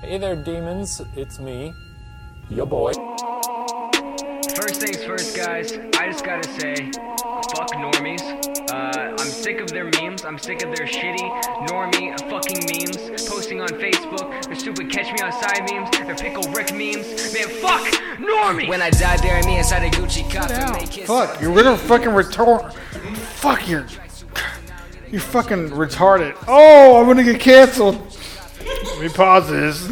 Hey there, demons. It's me, your boy. First things first, guys. I just gotta say, fuck normies. Uh, I'm sick of their memes. I'm sick of their shitty normie fucking memes posting on Facebook. Their stupid catch me outside memes. Their pickle Rick memes. Man, fuck normie. When I die, bury me inside a Gucci coffin. Make Fuck, you're gonna fucking retard. Fuck, you're. You're fucking retarded. Oh, I'm gonna get canceled. Let me pause this.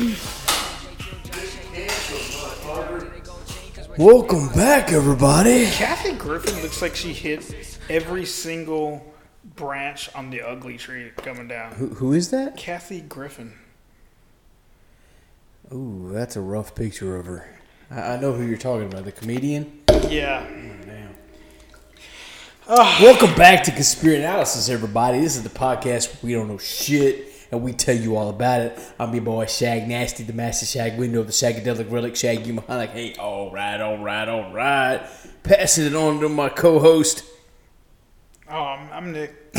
Welcome back, everybody. Kathy Griffin looks like she hit every single branch on the ugly tree coming down. Who, who is that? Kathy Griffin. Ooh, that's a rough picture of her. I, I know who you're talking about. The comedian. Yeah. Oh, Welcome back to Conspiracy Analysis, everybody. This is the podcast where we don't know shit and we tell you all about it. I'm your boy Shag Nasty, the Master Shag Window, the Shagadelic Relic, Shaggy Mahalik. Hey, all right, all right, all right. Passing it on to my co-host, Oh, I'm, I'm Nick.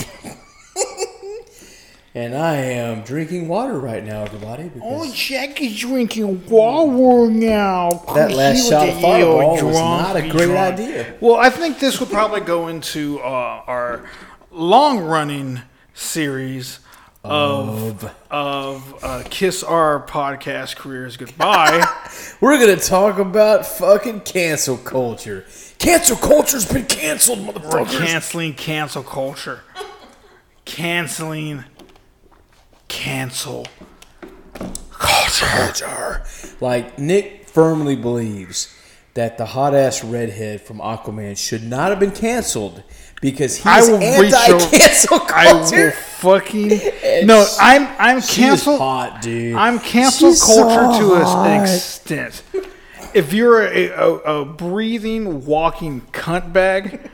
and I am drinking water right now, everybody. Oh, Jackie's drinking water now. that last shot was of Fireball was not a great drunk. idea. Well, I think this would probably go into uh, our long-running series of of uh, kiss our podcast careers goodbye. We're gonna talk about fucking cancel culture. Cancel culture's been canceled, We're motherfuckers. canceling cancel culture. Canceling cancel culture. Like Nick firmly believes that the hot ass redhead from Aquaman should not have been canceled because I he's will anti-cancel over- I will culture. fucking And no. I'm I'm cancel. hot, dude. I'm cancel She's so culture to hot. an extent. If you're a, a, a breathing, walking cunt bag,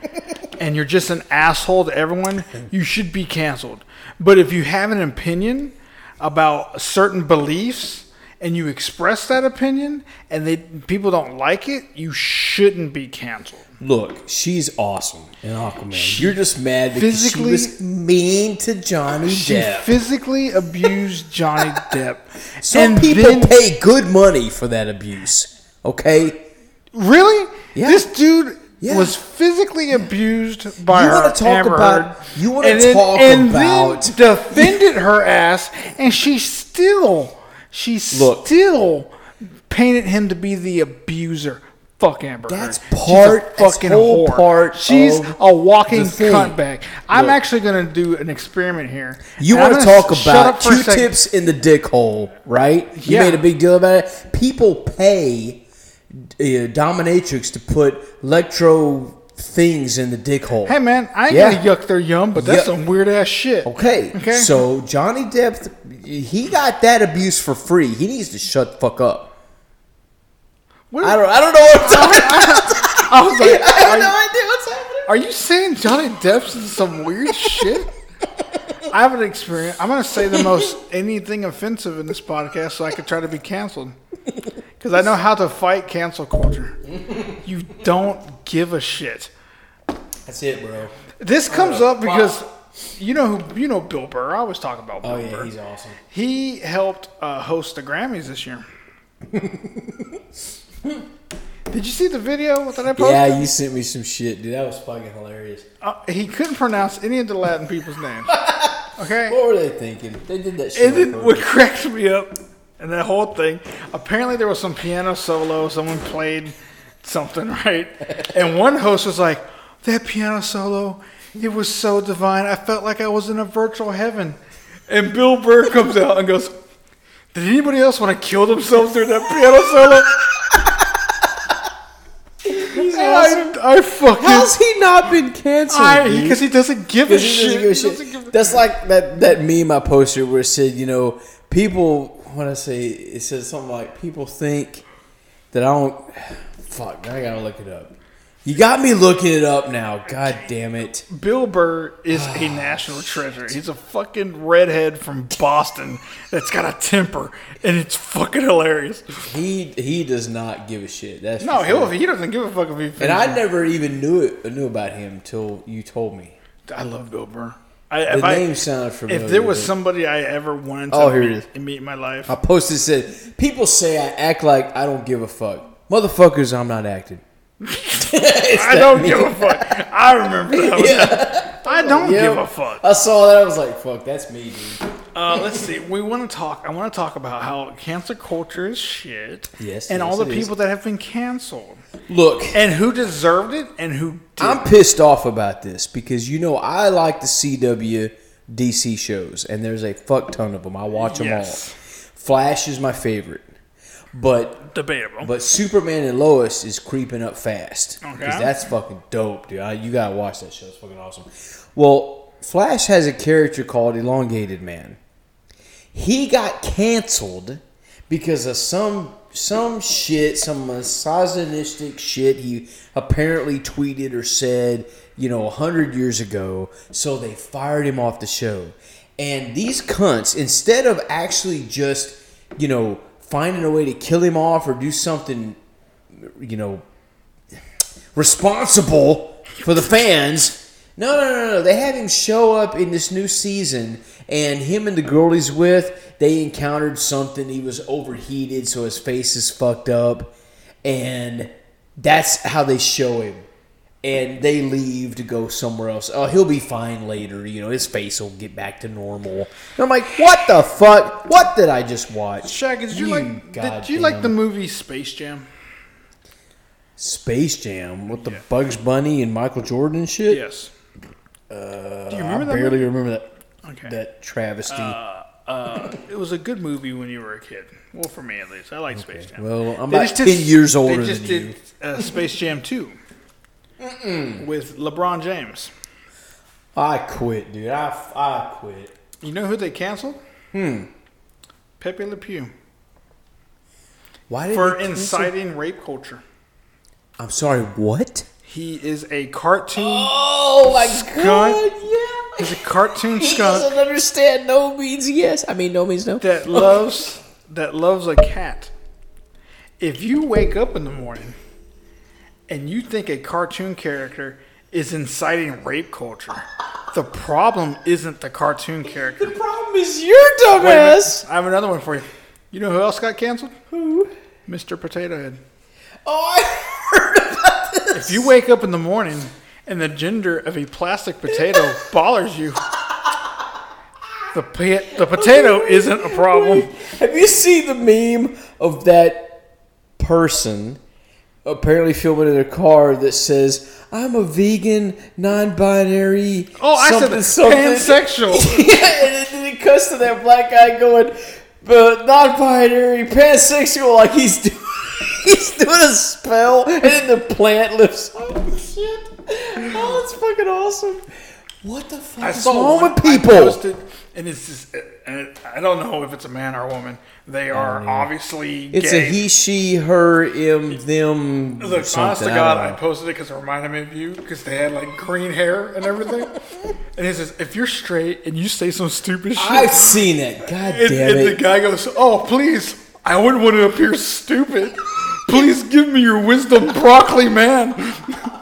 and you're just an asshole to everyone, you should be canceled. But if you have an opinion about certain beliefs and you express that opinion, and they people don't like it, you shouldn't be canceled. Look, she's awesome in Aquaman. You're just mad because physically- she was mean to Johnny Depp. She Depp. physically abused Johnny Depp. Some And people then- pay good money for that abuse. Okay, Really? Yeah. This dude Yeah. was physically abused by You her. You wanna talk Amber about- Heard, you and then- talk and about- then defended her ass, and she still, she Look. still painted him to be the abuser. Fuck Amber. That's Heard. She's part- a fucking whole whore. part She's a walking cunt bag. I'm Look. actually going to do an experiment here. You want to talk about up for a second. Q-tips in the dick hole, right? You Yeah. made a big deal about it. People pay uh, dominatrix to put electro things in the dick hole. Hey man, I ain't Yeah. gonna yuck their yum, but that's some weird ass shit. Okay. Okay. So Johnny Depp, he got that abuse for free. He needs to shut the fuck up. I don't. I don't know what I'm talking about. I was like, I have no idea what's happening. are you saying Johnny Depp's in some weird shit? I have an experience. I'm gonna say the most anything offensive in this podcast, so I could try to be canceled. Because I know how to fight cancel culture. You don't give a shit. That's it, bro. This comes up because you know who you know Bill Burr. I always talk about Bill Oh yeah, Burr. he's awesome. He helped uh, host the Grammys this year. Did you see the video that I posted? Yeah, you sent me some shit, dude. That was fucking hilarious. Uh, he couldn't pronounce any of the Latin people's names. Okay? What were they thinking? They did that shit. Then what cracked me up, and that whole thing, apparently there was some piano solo, someone played something, right? And one host was like, that piano solo, it was so divine. I felt like I was in a virtual heaven. And Bill Burr comes out and goes, did anybody else want to kill themselves during that piano solo? I, I fucking... How's he not been canceled? Because he doesn't give a shit. give a shit. give a- That's like that that meme I posted where it said, you know, people. When I say, it says something like people think that I don't. Fuck, I gotta look it up. You got me looking it up now. God damn it. Bill Burr is a national treasure. He's a fucking redhead from Boston that's got a temper, and it's fucking hilarious. He he does not give a shit. That's No, sure. he doesn't give a fuck if he. And I never even knew it knew about him till you told me. I love Bill Burr. I, The if I- name sounded familiar. If there was somebody I ever wanted oh, to Oh, here it meet, is. meet in my life, I posted said, "People say I act like I don't give a fuck, motherfuckers. I'm not acting." I don't give a fuck. I remember that. One. I don't Yeah. give a fuck. I saw that. I was like, "Fuck, that's me, dude." Uh, let's see. We want to talk. I want to talk about how cancer culture is shit. Yes, and yes, all the it is. people that have been canceled, Look, and who deserved it, and who did. I'm pissed off about this because you know I like the CW DC shows, and there's a fuck ton of them. I watch them Yes. all. Flash is my favorite, but debatable. but Superman and Lois is creeping up fast because Okay. that's fucking dope, dude. I, you gotta watch that show. It's fucking awesome. Well, Flash has a character called Elongated Man. He got canceled because of some some shit, some misogynistic shit he apparently tweeted or said, you know, a hundred years ago. So they fired him off the show. And these cunts, instead of actually just, you know, finding a way to kill him off or do something, you know, responsible for the fans. No, no, no, no. They have him show up in this new season, and him and the girl he's with, they encountered something. He was overheated, so his face is fucked up, and that's how they show him. And they leave to go somewhere else. Oh, he'll be fine later. You know, his face will get back to normal. And I'm like, what the fuck? What did I just watch? Shaggy, did you, like? Did you like the movie Space Jam? Space Jam with the Bugs Bunny and Michael Jordan and shit? Yes. Do you I remember that? barely movie? remember that Okay. that travesty. Uh, it was a good movie when you were a kid. Well, for me at least, I like Space Jam. well, I'm They about ten did- years older They just than did you. uh, Space Jam Two with LeBron James. I quit, dude. I, I quit. You know who they canceled? Hmm. Pepe Le Pew Why did for they cancel- inciting rape culture. I'm sorry. What? He is a cartoon. Oh my Skunk. god! Yeah. He's a cartoon He skunk doesn't understand. No means yes. I mean, no means no. that loves that loves a cat. If you wake up in the morning and you think a cartoon character is inciting rape culture, the problem isn't the cartoon character. The problem is your Wait a minute. dumbass. I have another one for you. You know who else got canceled? Who? Mr. Potato Head. Oh, I heard about this. If you wake up in the morning and the gender of a plastic potato bothers you, the pa- the potato isn't a problem. Have you seen the meme of that person apparently filming in a car that says, "I'm a vegan, non-binary." Oh, I said something, pansexual. yeah, and then it cuts to that black guy going, "But non-binary, pansexual," like he's doing he's doing a spell, and then the plant lifts. Oh shit! Oh, it's fucking awesome. What the fuck I is saw wrong one with I people? posted, and it's just, and I don't know if it's a man or a woman. They are obviously It's gay. a he, she, her, him, them. Look, honest something. to God, don't I posted it because it reminded me of you because they had like green hair and everything. and it says, if you're straight and you say some stupid shit, I've seen it. God and, damn it! and the guy goes, "Oh, please, I wouldn't want to appear stupid. Please give me your wisdom, broccoli man."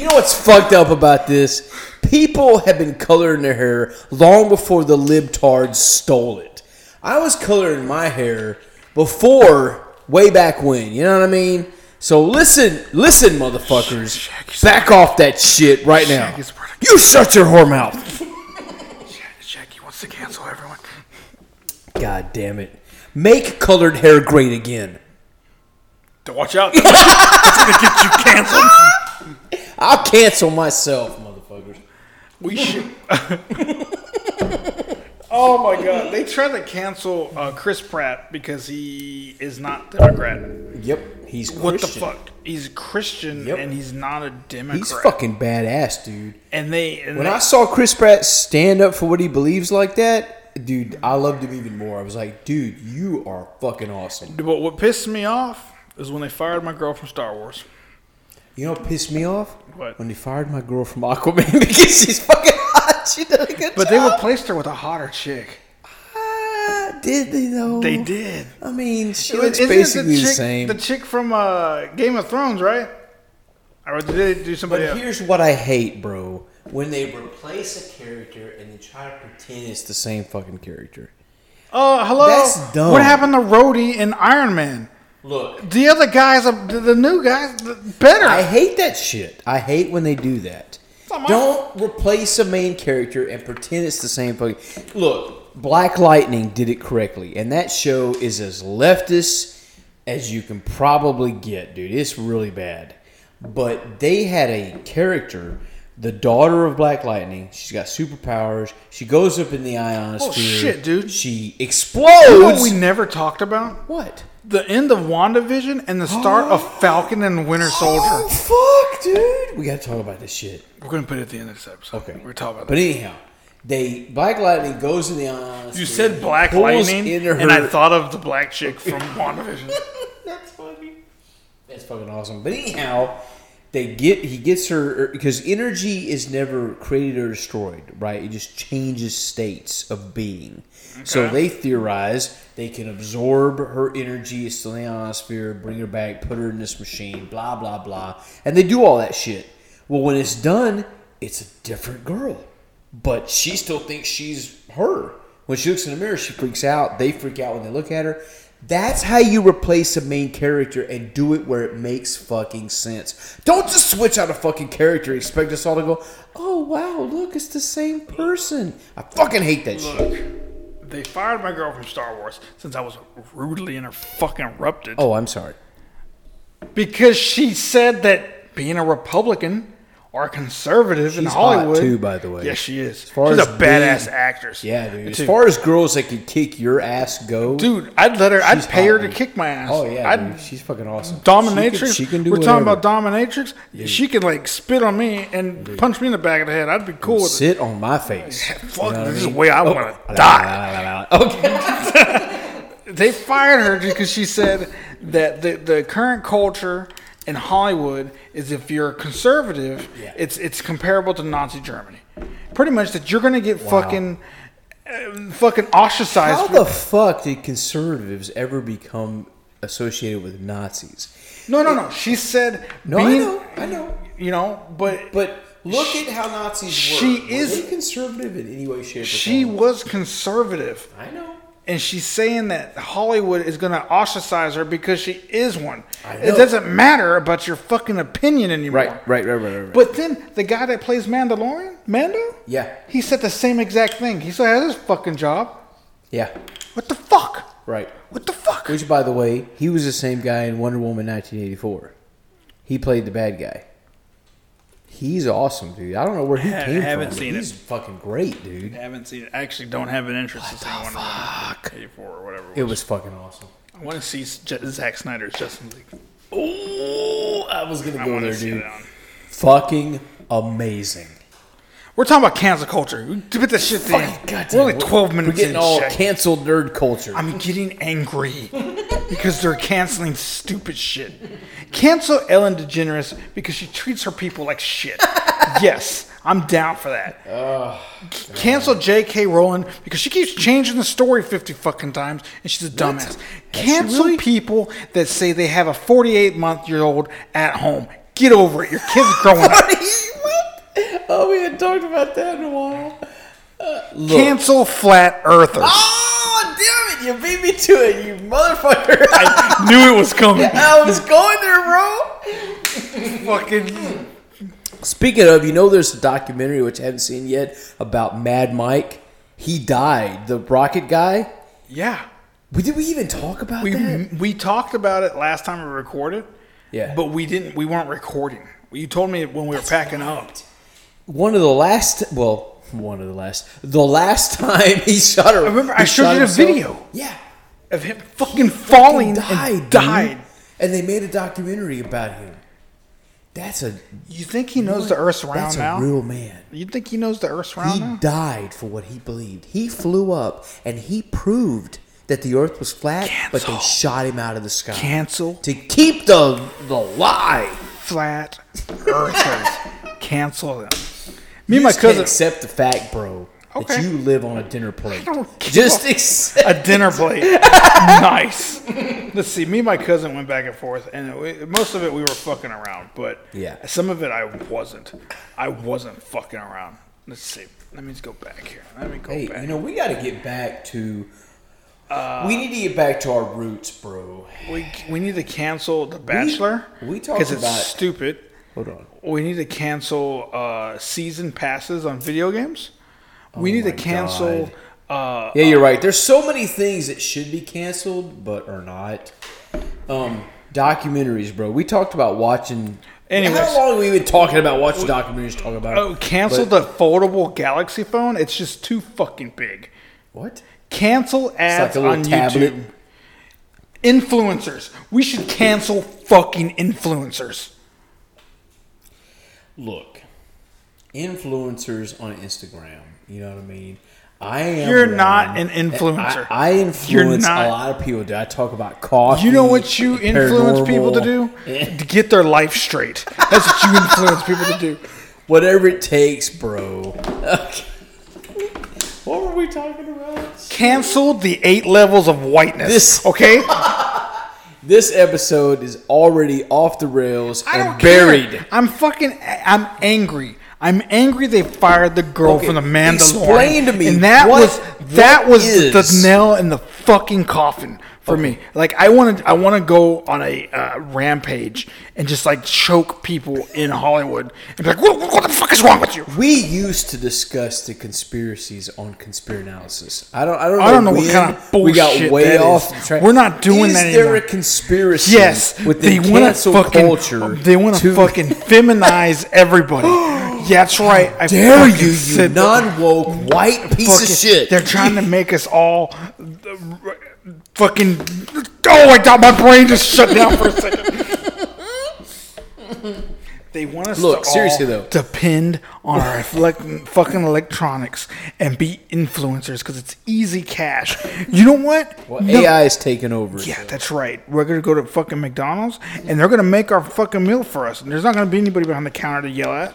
You know what's fucked up about this? People have been coloring their hair long before the libtards stole it. I was coloring my hair before, way back when. You know what I mean? So listen, listen, motherfuckers. Back off that shit right now. Shaggy's part of- You shut your whore mouth. Jackie wants to cancel everyone. God damn it. Make colored hair great again. Watch out, it's gonna get you canceled. I'll cancel myself, motherfuckers. We should. oh my God! They tried to cancel uh, Chris Pratt because he is not Democrat. Yep, he's What Christian. the fuck? He's Christian Yep. and he's not a Democrat. He's fucking badass, dude. And they and When they, I saw Chris Pratt stand up for what he believes like that, dude, I loved him even more. I was like, dude, you are fucking awesome. But what pissed me off is when they fired my girl from Star Wars. You know what pissed me off? What? When they fired my girl from Aquaman because she's fucking hot. She did a good job. But they replaced her with a hotter chick. Ah, did they though? They did. I mean, she Isn't looks basically the, chick, same. The chick from uh, Game of Thrones, right? Or did they do but else? here's what I hate, bro. when they replace a character and they try to pretend it's the same fucking character. Uh, hello. That's dumb. What happened to Rhodey in Iron Man? Look, The other guys, are- the the new guys, better. I hate that shit. I hate when they do that. Don't replace a main character and pretend it's the same fucking. Look, Black Lightning did it correctly, and that show is as leftist as you can probably get, dude. It's really bad. But they had a character, the daughter of Black Lightning. She's got superpowers. She goes up in the ionosphere. Oh, shit, dude. She explodes. you know what we never talked about? what? The end of WandaVision and the start of Falcon and Winter oh, Soldier. Oh fuck, dude! We gotta talk about this shit. We're gonna put it at the end of this episode. Okay, we're talking about But that. anyhow, they Black Lightning goes in the ionosphere. You said Black pulls Lightning, into and I thought of the black chick from WandaVision. That's funny. That's fucking awesome. But anyhow, they get he gets her er, because energy is never created or destroyed, right? It just changes states of being. So they theorize they can absorb her energy, it's still in the ionosphere, bring her back, put her in this machine, blah blah blah, and they do all that shit. Well, when it's done, it's a different girl, but she still thinks she's her. When she looks in the mirror, she freaks out. They freak out when they look at her. That's how you replace a main character and do it where it makes fucking sense. Don't just switch out a fucking character and expect us all to go, oh wow, look, it's the same person. I fucking hate that shit. They fired my girl from Star Wars since I was rudely inter fucking interrupted. Oh, I'm sorry. Because she said that being a Republican or a conservative in She's hot, Hollywood. too, by the way. Yes, she is. far She's as a badass actress. Yeah, dude. As far as girls that can kick your ass go, dude, I'd let her. I'd pay hot, her to dude. kick my ass. Oh yeah, I'd, dude. She's fucking awesome. Dominatrix. She can, she can do We're whatever. talking about dominatrix. She can like spit on me and punch me in the back of the head. I'd be cool with it. Sit on my face. Fuck, You know this I is the way I Oh. want to die. Okay. They fired her because she said that the, the current culture in Hollywood is if you're a conservative, Yeah. it's it's comparable to Nazi Germany. Pretty much that you're gonna get fucking uh, fucking ostracized. How the fuck did conservatives ever become associated with Nazis? no, no, no. She said No, being, I know, I know. You know, but But look at how Nazis she were. is- Were they conservative in any way, shape, or she form? was conservative. I know. And she's saying that Hollywood is going to ostracize her because she is one. It doesn't matter about your fucking opinion anymore. Right, right, right, right, right. But then the guy that plays Mandalorian, Mando, yeah, he said the same exact thing. He still has his fucking job. yeah, What the fuck? right. What the fuck? Which, by the way, he was the same guy in Wonder Woman 1984. He played the bad guy. He's awesome, dude. I don't know where he I came haven't from. seen He's it. fucking great, dude. I haven't seen it. I actually don't have an interest in seeing Wonder Woman 84 or whatever. It was fucking awesome. I want to see J- Zack Snyder's Justice League. Oh, I was gonna I go there, dude. Fucking amazing. We're talking about cancel culture. We Put that shit goddamn. We're only 12 minutes We're getting in. all Shaq. canceled nerd culture. I'm getting angry because they're canceling stupid shit. Cancel Ellen DeGeneres because she treats her people like shit. yes, I'm down for that. C- Cancel J.K. Rowling because she keeps changing the story 50 fucking times and she's a dumbass. Cancel really? people that say they have a 48 month year old at home. Get over it. Your kid's growing up. oh, we hadn't talked about that in a while. Uh, look. Cancel flat earthers. Oh, damn it! You beat me to it, you motherfucker. I knew it was coming. I was going there, bro. Fucking. Speaking of, you know, there's a documentary which I haven't seen yet about Mad Mike. He died, the rocket guy. Yeah. We, did we even talk about We that? we talked about it last time we recorded. Yeah. But we didn't. We weren't recording. You told me when we were packing up. One of the last, well, one of the last, the last time he shot her. remember I showed you himself- video. Yeah, Of him fucking falling died, and died. and they made a documentary about him. That's a You think he knows the Earth's round that's now? a real man. you think he knows the Earth's round He now? died for what he believed. He flew up and he proved that the Earth was flat, but they shot him out of the sky Cancel to keep the the lie. flat Earthers. Cancel them. Me You and my just can't cousin. accept the fact, bro, Okay. that you live on a dinner plate. don't give Just a- accept. A dinner plate. nice. Let's see. Me and my cousin went back and forth, and it, most of it we were fucking around, but Yeah. some of it I wasn't. I wasn't fucking around. Let's see. Let me just go back here. Let me go Hey, back. you know, we got to get back to. Uh, we need to get back to our roots, bro. we we need to cancel The Bachelor. we talked because it's about- stupid. Hold on. We need to cancel uh, season passes on video games. we need to Oh cancel. Uh, Yeah, you're right. There's so many things that should be canceled, but are not. Um, documentaries, bro. We talked about watching. Anyways. how long have we been talking about watching documentaries? Talk about oh, cancel But- the foldable Galaxy phone. It's just too fucking big. what? Cancel ads a on tablet. YouTube. Influencers. We should cancel fucking influencers. Look, influencers on Instagram. You know what I mean? I am. You're one, not an influencer. I, I You're influence not- a lot of people. Do I talk about coffee. You know what you influence people to do? To get their life straight. That's what you influence people to do. Whatever it takes, bro. Okay. What were we talking about? Cancel the eight levels of whiteness. This- okay? This episode is already off the rails I and don't care. buried. I'm fucking. I'm angry. I'm angry they fired the girl Okay, from the Mandalorian. explain to me And that what- was that was the nail in the fucking coffin for me. Like I want to I want to go on a uh, rampage and just like choke people in Hollywood and be like, what, what the fuck is wrong with you? We used to discuss the conspiracies on Conspiranalysis. I don't. I don't know. I don't know what kind of bullshit we got way off. is. track. We're not doing is that there a conspiracy? Yes, with they the want cancel to fucking culture. they want to fucking feminize everybody. yeah, that's right. I Dare you, you non woke white piece fucking, of shit? They're trying to make us all uh, fucking. Oh, I thought my brain just shut down for a second. They want us Look, to seriously, all though. depend on our elec- fucking electronics and be influencers because it's easy cash. You know what? Well, No- AI is taking over. Yeah, that's right. We're gonna go to fucking McDonald's and they're gonna make our fucking meal for us, and there's not gonna be anybody behind the counter to yell at.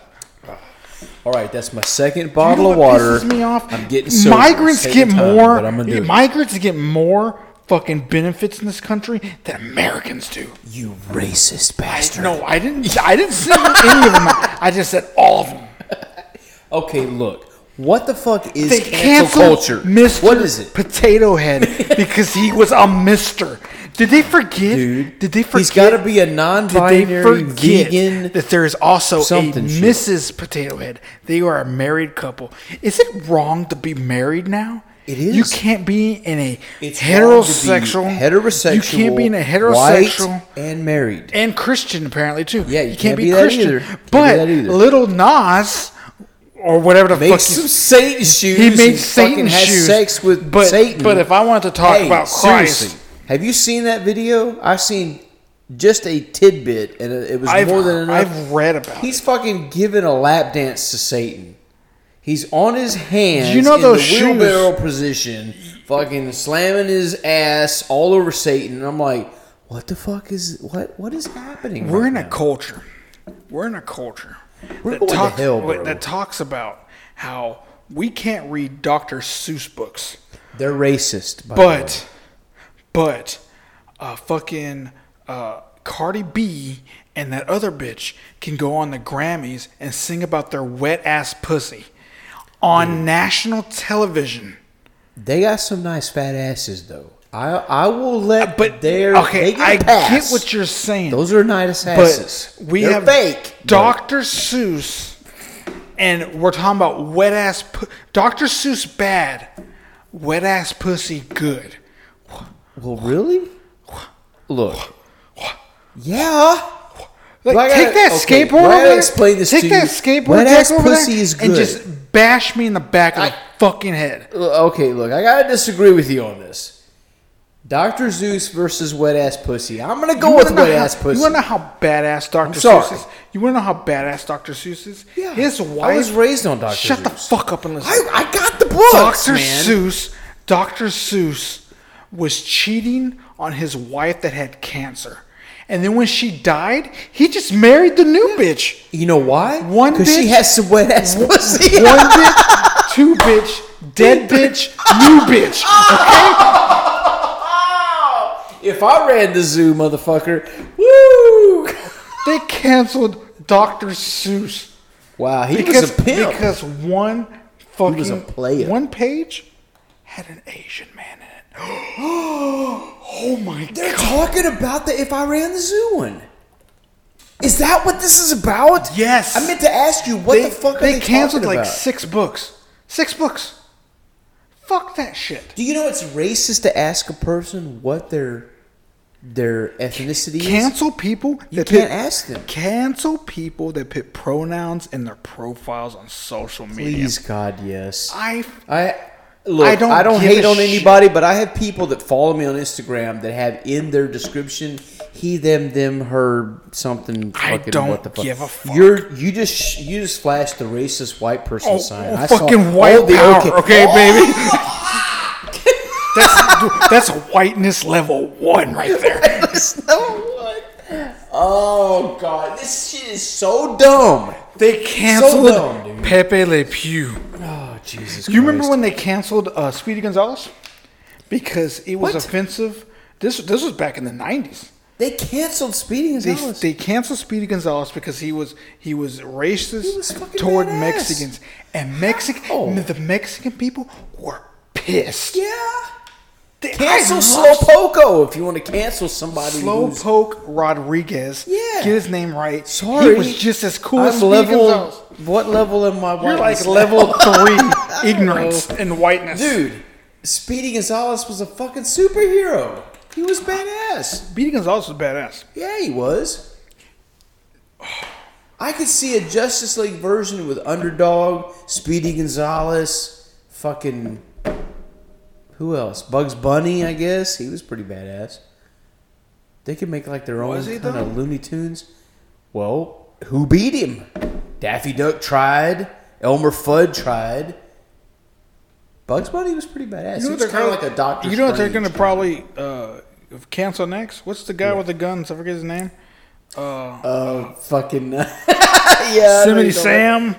All right, that's my second You know bottle of water. me off? I'm getting sober. Migrants get taking time, more. but I'm gonna do it. migrants get more fucking benefits in this country that Americans do. You racist bastard. No, I didn't. I didn't say any of them. I just said all of them. Okay, look. What the fuck is They cancel culture? Mr. What is it? Potato Head because he was a Mister. Did they forget? Dude, did they forget? He's got to be a non-binary forget vegan. that there is also a shit. Mrs. Potato Head? They are a married couple. Is it wrong to be married now? It is. You can't be in a It's be heterosexual. heterosexual. You can't be in a white, heterosexual. and married. and Christian apparently too. Yeah, you, can't, be, Christian. either. Can't be But that either. little Nas or whatever the Make fuck some Satan shoes. he made Satan shoes. sex with but, Satan. But if I wanted to talk Hey, about seriously, Christ, have you seen that video? I've seen just a tidbit, and it it was I've, more than enough. I've read about. He's fucking giving a lap dance to Satan. He's on his hands You know in those the shoes- wheelbarrow position, fucking slamming his ass all over Satan. And I'm like, what the fuck is what? What is happening? We're right in a culture. We're in a culture We're that talks, hell, that talks about how we can't read Dr. Seuss books, They're racist, by the way. but but uh, fucking uh, Cardi B and that other bitch can go on the Grammys and sing about their wet ass pussy on national television. they got some nice fat asses though. I I will let, But their okay, they I pass. get what you're saying. Those are nice asses. But we They're have fake. Dr. Seuss, and we're talking about wet ass. Pu- Dr. Seuss bad, wet ass pussy good. Well, really? Look. Yeah. Like, take that okay, skateboard over there. explain this take to that you? skateboard Wet ass pussy is and good. just bash me in the back of the fucking head. Okay, look, I gotta disagree with you on this. Dr. Seuss versus wet ass pussy. I'm gonna go with wet how- ass pussy. You want to know how badass Dr. Seuss is? You want to know how badass Dr. Seuss is? Yeah. His I wife. was raised on Dr. Shut the fuck up and listen. I, I got the books, Dr. man. Seuss, Dr. Seuss was cheating on his wife that had cancer. And then when she died, he just married the new bitch. You know why? One Because she bitch- has some wet ass pussy. One bitch, two bitch, dead bitch, new bitch. Okay? If I ran the zoo, motherfucker, woo! They canceled Dr. Seuss Wow, he because was a pimp. because one fucking was a player. one page had an Asian man in it. oh my god. They're god! talking about the if I ran the zoo one. Is that what this is about? Yes. I meant to ask you what they, the fuck they they canceled like about? six books. Six books. Fuck that shit. Do you know it's racist to ask a person what their their ethnicity is? Cancel people. You can't put- ask them. Cancel people that put pronouns in their profiles on social media. Please, God, yes. I I look. I don't. I don't hate on shit. anybody, but I have people that follow me on Instagram that have in their description he, them, them, her, something. I Fucking don't what the fuck. give a fuck. You're you just you just flashed the racist white person oh, sign. oh, I saw fucking all white the power. Okay, Oh! baby. that's that's whiteness level one right there. Oh God, this shit is so dumb. They canceled dumb. Pepe Le Pew. Oh, Jesus! You remember when they canceled uh, Speedy Gonzalez because it was What? offensive? This this was back in the nineties. they canceled Speedy They, Gonzalez? they canceled Speedy Gonzalez because he was he was racist He was fucking toward badass. Mexicans, and Mexican Oh. the Mexican people were pissed. yeah. Cancel Slowpoke if you want to cancel somebody. Slowpoke Rodriguez. Yeah. get his name right. Sorry, he was just as cool I'm Speedy level. Gonzalez. What level am I? You're like level three ignorance oh. and whiteness, dude. Speedy Gonzalez was a fucking superhero. He was badass. Speedy Gonzalez was badass. Yeah, he was. I could see a Justice League version with Underdog, Speedy Gonzalez, fucking. Who else? Bugs Bunny, I guess. He was pretty badass. They could make like their own kind though? of Looney Tunes. Well, who beat him? Daffy Duck tried. Elmer Fudd tried. Bugs Bunny was pretty badass. he what was they're kind of like a Doctor. You know what they're going to probably uh, cancel next? What's the guy with the guns? I forget his name. Uh, Uh, fucking yeah. I know Yosemite Sam.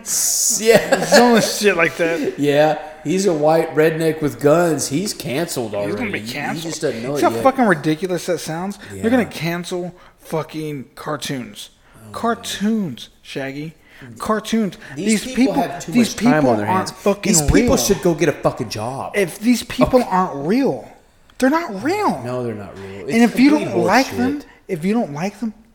Yeah. Some shit like that. Yeah, he's a white redneck with guns. He's canceled already. He's gonna be canceled. He just doesn't know See it how yet. fucking ridiculous that sounds? Yeah. They're gonna cancel fucking cartoons. cartoons, Shaggy. Cartoons. These, people, have too these much time people on their aren't hands. fucking These people real. should go get a fucking job. if these people aren't real, they're not real. no, they're not real. It's and if you don't like horseshit. them, if you don't like them, don't watch them.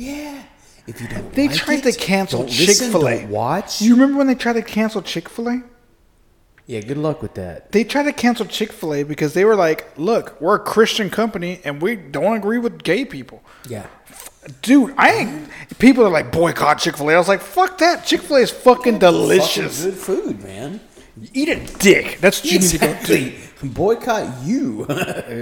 Yeah. If you don't, They like tried it, to cancel don't Chick listen, Fil A. don't Watch. You remember when they tried to cancel Chick Fil A? yeah, good luck with that. They tried to cancel Chick Fil A because they were like, "Look, we're a Christian company and we don't agree with gay people." Yeah. Dude, I ain't. People are like boycott Chick Fil A. I was like, "Fuck that! Chick Fil A is fucking delicious. Fucking good food, man. Eat a dick." That's what you need to go do. Boycott you.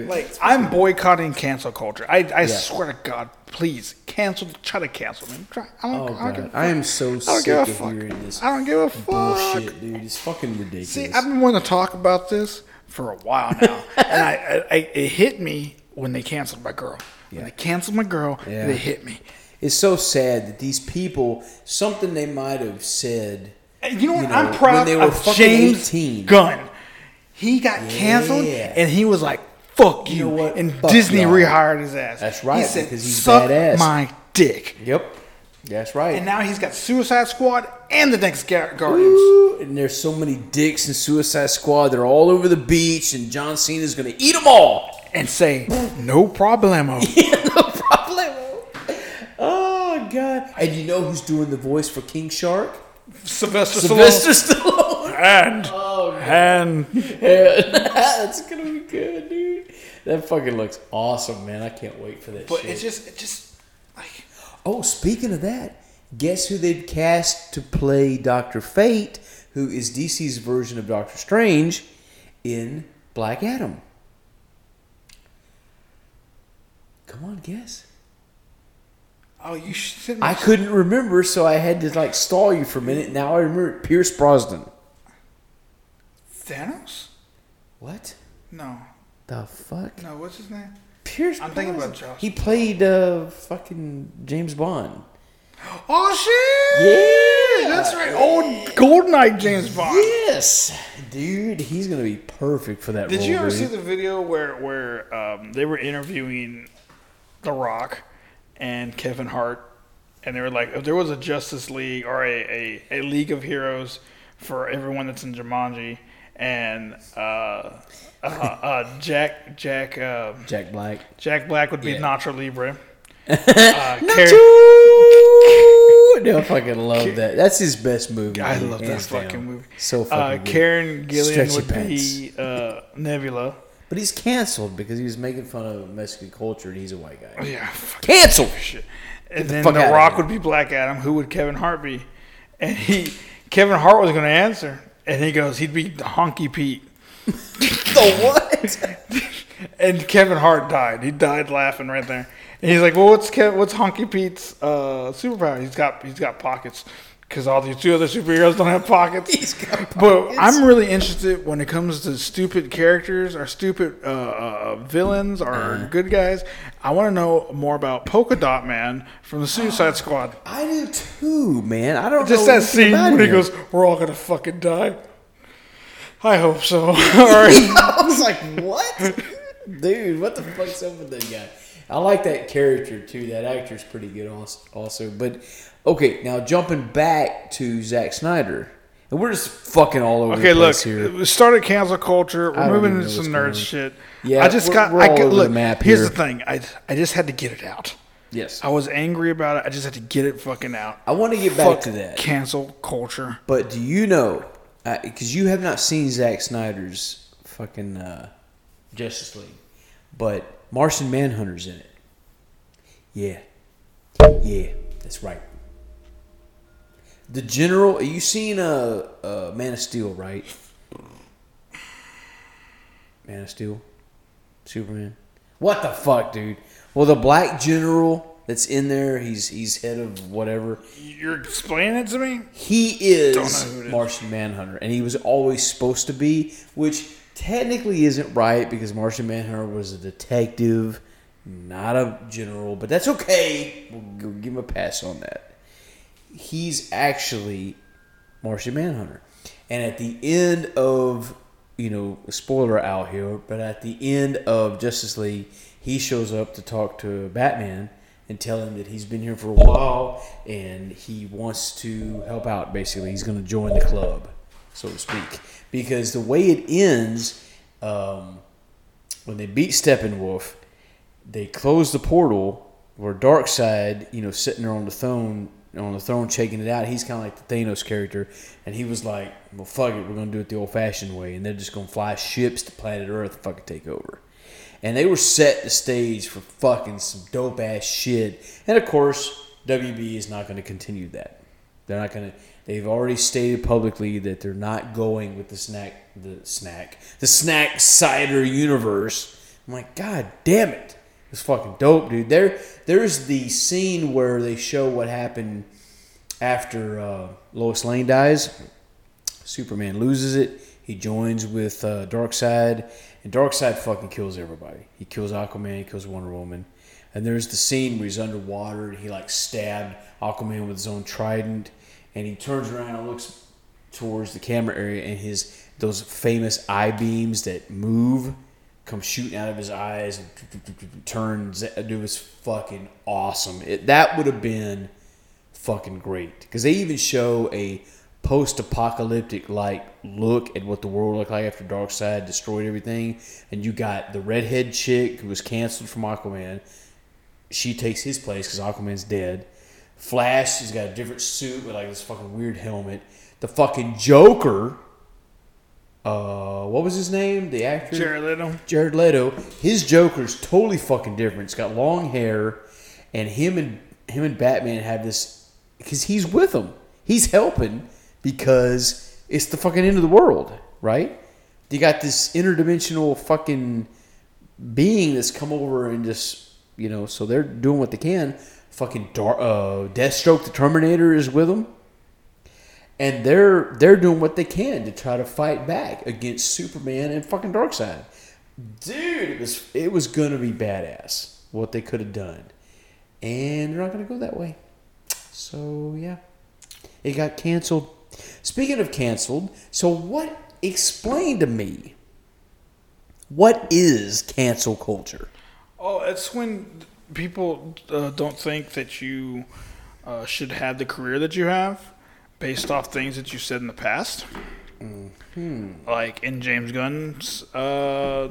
Like, I'm boycotting cancel culture. I, I swear to God, please cancel. Try to cancel me. Try. I don't. oh I don't give a god, I am so sick of fuck. hearing this I don't give a fuck. bullshit, dude. It's fucking ridiculous. See, I've been wanting to talk about this for a while now, and I, I, it hit me when they canceled my girl. When they canceled my girl, Yeah. they hit me. It's so sad that these people, something they might have said. You know what? You know, I'm proud when they were of James 18. Gunn. He got canceled, and he was like, "Fuck you!" You know what? And Fuck Disney y'all. rehired his ass. That's right, He said, because he's "Suck badass." my dick." Yep, that's right. And now he's got Suicide Squad and the next Guardians. Ooh, and there's so many dicks in Suicide Squad. They're all over the beach, and John Cena's gonna eat them all. And say, "No problemo." no problem. Oh god! And you know who's doing the voice for King Shark? Sylvester, Sylvester Stallone. Stallone. And oh, and That's gonna be good, dude. That fucking looks awesome, man. I can't wait for that but shit. it's just it just like Oh, speaking of that, guess who they'd cast to play Doctor Fate, who is DC's version of Doctor Strange, in Black Adam? Come on, guess. oh you should. I couldn't remember, so I had to like stall you for a minute. Now I remember Pierce Brosnan. Thanos? What No, the fuck? no. What's his name? Pierce. I'm thinking about. Josh. He played uh fucking James Bond. Oh shit! yeah, that's right. Old Goldeneye James Bond. Yes, dude, he's gonna be perfect for that Did role. you ever dude. see the video where where um, they were interviewing The Rock and Kevin Hart, and they were like, if there was a Justice League or a, a, a League of Heroes for everyone that's in Jumanji, and uh, uh, uh, Jack Jack uh, Jack Black? Jack Black would be Yeah. Nacho Libre. Uh, Karen- Dude, I fucking love that. That's his best movie. I love that fucking down. movie. So uh, fucking good. Karen Gillan Stretchy would be uh, Nebula. But he's canceled because he was making fun of Mexican culture and he's a white guy. Yeah, Canceled. shit. And the then fuck The Rock would be Black Adam. Who would Kevin Hart be? And he, Kevin Hart was going to answer, and he goes, he'd be Honky Pete. The what? And Kevin Hart died. He died laughing right there. And he's like, "Well, what's Kev- what's Honky Pete's uh, superpower? He's got he's got pockets because all these two other superheroes don't have pockets." He's got But I'm really interested when it comes to stupid characters or stupid uh, uh, villains or Uh-huh. good guys. I want to know more about Polka Dot Man from the Suicide Squad. I do too, man. I don't know. Just know that anything scene about when he him. goes, "We're all gonna fucking die." I hope so. All right. I was like, what? Dude, what the fuck's up with that guy? I like that character too. That actor's pretty good also. But okay, now jumping back to Zack Snyder. And we're just fucking all over Okay, the look. place here. We started cancel culture. We're moving into some nerd shit. Yeah, I just we're- got. we're I all get, over the look. map here's the thing. I I just had to get it out. Yes. I was angry about it. I just had to get it fucking out. I want to get back to that. Cancel culture. But do you know? Because you have not seen Zack Snyder's fucking uh, Justice League, but Martian Manhunter's in it. Yeah, yeah, that's right. The General. You seen uh, uh, Man of Steel, right? Man of Steel, Superman. What the fuck, dude? Well, the Black General that's in there. He's he's head of whatever. You're explaining it to me. He is who it is. Martian Manhunter, and he was always supposed to be, which technically isn't right because Martian Manhunter was a detective, not a general. But that's okay. We'll give him a pass on that. He's actually Martian Manhunter, and at the end of you know spoiler out here, but at the end of Justice League, he shows up to talk to Batman and tell him that he's been here for a while and he wants to help out. Basically, he's going to join the club, so to speak, because the way it ends, um, when they beat Steppenwolf, they close the portal where Darkseid, you know, sitting there on the throne, on the throne, shaking it out. He's kind of like the Thanos character, and he was like, "Well, fuck it, we're gonna do it the old-fashioned way, and they're just gonna fly ships to planet Earth and fucking take over." And they were set the stage for fucking some dope ass shit. And of course, WB is not going to continue that. They're not going to. They've already stated publicly that they're not going with the snack, the snack, the snack cider universe. I'm like, God damn it! It's fucking dope, dude. There, there's the scene where they show what happened after uh, Lois Lane dies. Superman loses it. He joins with uh, Darkseid, and Darkseid fucking kills everybody. He kills Aquaman. He kills Wonder Woman. And there's the scene where he's underwater and he like stabbed Aquaman with his own trident, and he turns around and looks towards the camera area, and his those famous eye beams that move come shooting out of his eyes and turns. It was fucking awesome. It, that would have been fucking great because they even show a post-apocalyptic like look at what the world looked like after Darkseid destroyed everything, and you got the redhead chick who was canceled from Aquaman. She takes his place because Aquaman's dead. Flash he's got a different suit with like this fucking weird helmet. The fucking Joker. Uh, what was his name? The actor Jared Leto. Jared Leto, his Joker's totally fucking different. It's got long hair, and him and him and Batman have this because he's with them. He's helping because it's the fucking end of the world, right? You got this interdimensional fucking being that's come over and just you know, so they're doing what they can. Fucking Dar- uh, Deathstroke, the Terminator, is with them and they're they're doing what they can to try to fight back against Superman and fucking Darkseid. Dude, it was it was gonna be badass what they could have done, and they're not gonna go that way. So yeah, It got canceled. Speaking of canceled, so what? Explain to me. What is cancel culture? Oh, it's when people uh, don't think that you uh, should have the career that you have based off things that you said in the past. Like in James Gunn's uh,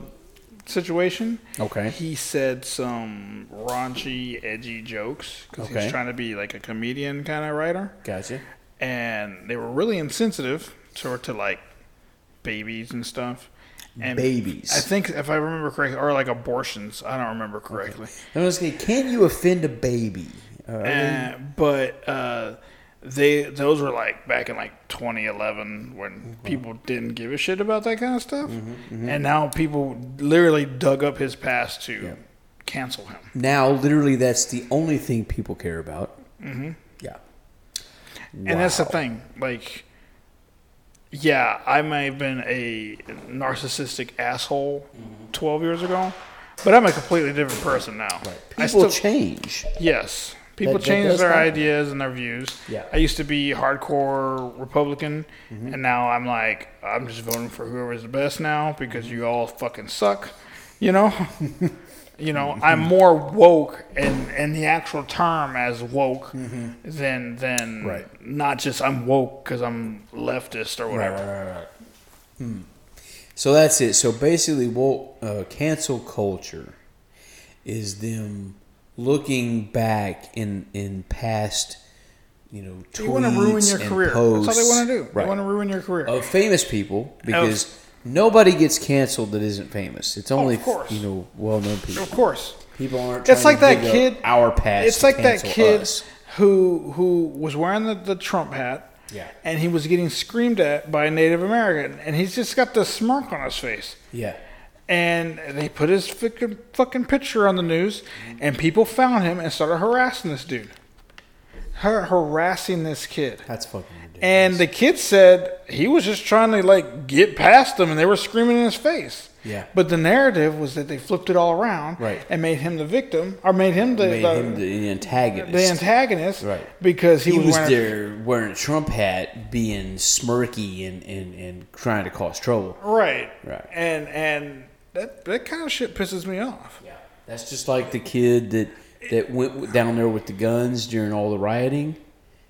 situation, Okay. he said some raunchy, edgy jokes because Okay. he's trying to be like a comedian kind of writer, Gotcha. and they were really insensitive toward to like babies and stuff. And Babies. I think if I remember correctly, or like abortions. I don't remember correctly. I was going can you offend a baby? Uh, they- Uh, but uh, they those were like back in like 2011 when Mm-hmm. people didn't give a shit about that kind of stuff, and now people literally dug up his past to cancel him. now, literally, that's the only thing people care about. Mm-hmm. Yeah. And that's the thing, like. Yeah, I may have been a narcissistic asshole 12 years ago, but I'm a completely different person now. I People still, change. Yes. People That- change their happen. ideas and their views. Yeah. I used to be hardcore Republican, Mm-hmm. and now I'm like, I'm just voting for whoever's the best now because Mm-hmm. you all fucking suck. You know? you know, I'm more woke in, in the actual term as woke than, than Mm-hmm. Right. not just I'm woke because I'm leftist or whatever. Right, right, hmm. So that's it. So basically, woke, uh, cancel culture is them looking back in in past, you know, tweets You want to ruin your and career. Posts, That's all they want to do. Right. They want to ruin your career. of famous people because nobody gets canceled that isn't famous. It's oh, only of course. you know well known people. of course. People aren't. It's like to that kid. Our past. It's like that kid us. who who was wearing the, the Trump hat. Yeah. And he was getting screamed at by a Native American, and he's just got this smirk on his face. Yeah. And they put his fucking, fucking picture on the news, and people found him and started harassing this dude. Har- harassing this kid. That's fucking ridiculous. And the kid said he was just trying to like get past them, and they were screaming in his face. Yeah. But the narrative was that they flipped it all around, Right. and made him the victim, or made him the made the, him the antagonist. the antagonist, Right. Because he, he, was, there wearing a Trump hat, being smirky and, and, and trying to cause trouble. right, Right. and and that that kind of shit pisses me off. Yeah, that's just like the kid that that went down there with the guns during all the rioting,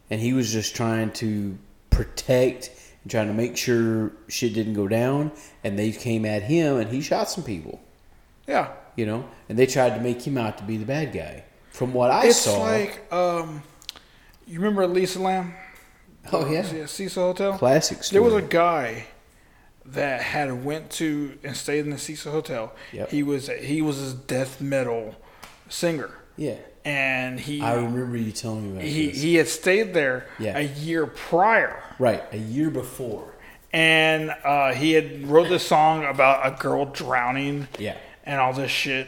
and he was just trying to protect and trying to make sure shit didn't go down, and they came at him, and he shot some people, Yeah, you know, and they tried to make him out to be the bad guy. From what I it's saw, it's like um, you remember Lisa Lam, oh yeah, Cecil Hotel. classic Story. There was a guy that had went to and stayed in the Cecil Hotel. Yep. He was he was a death metal singer, yeah, and he I remember you telling me about he this. he had stayed there Yeah. a year prior. right, a year before. and uh, he had wrote this song about a girl drowning Yeah. and all this shit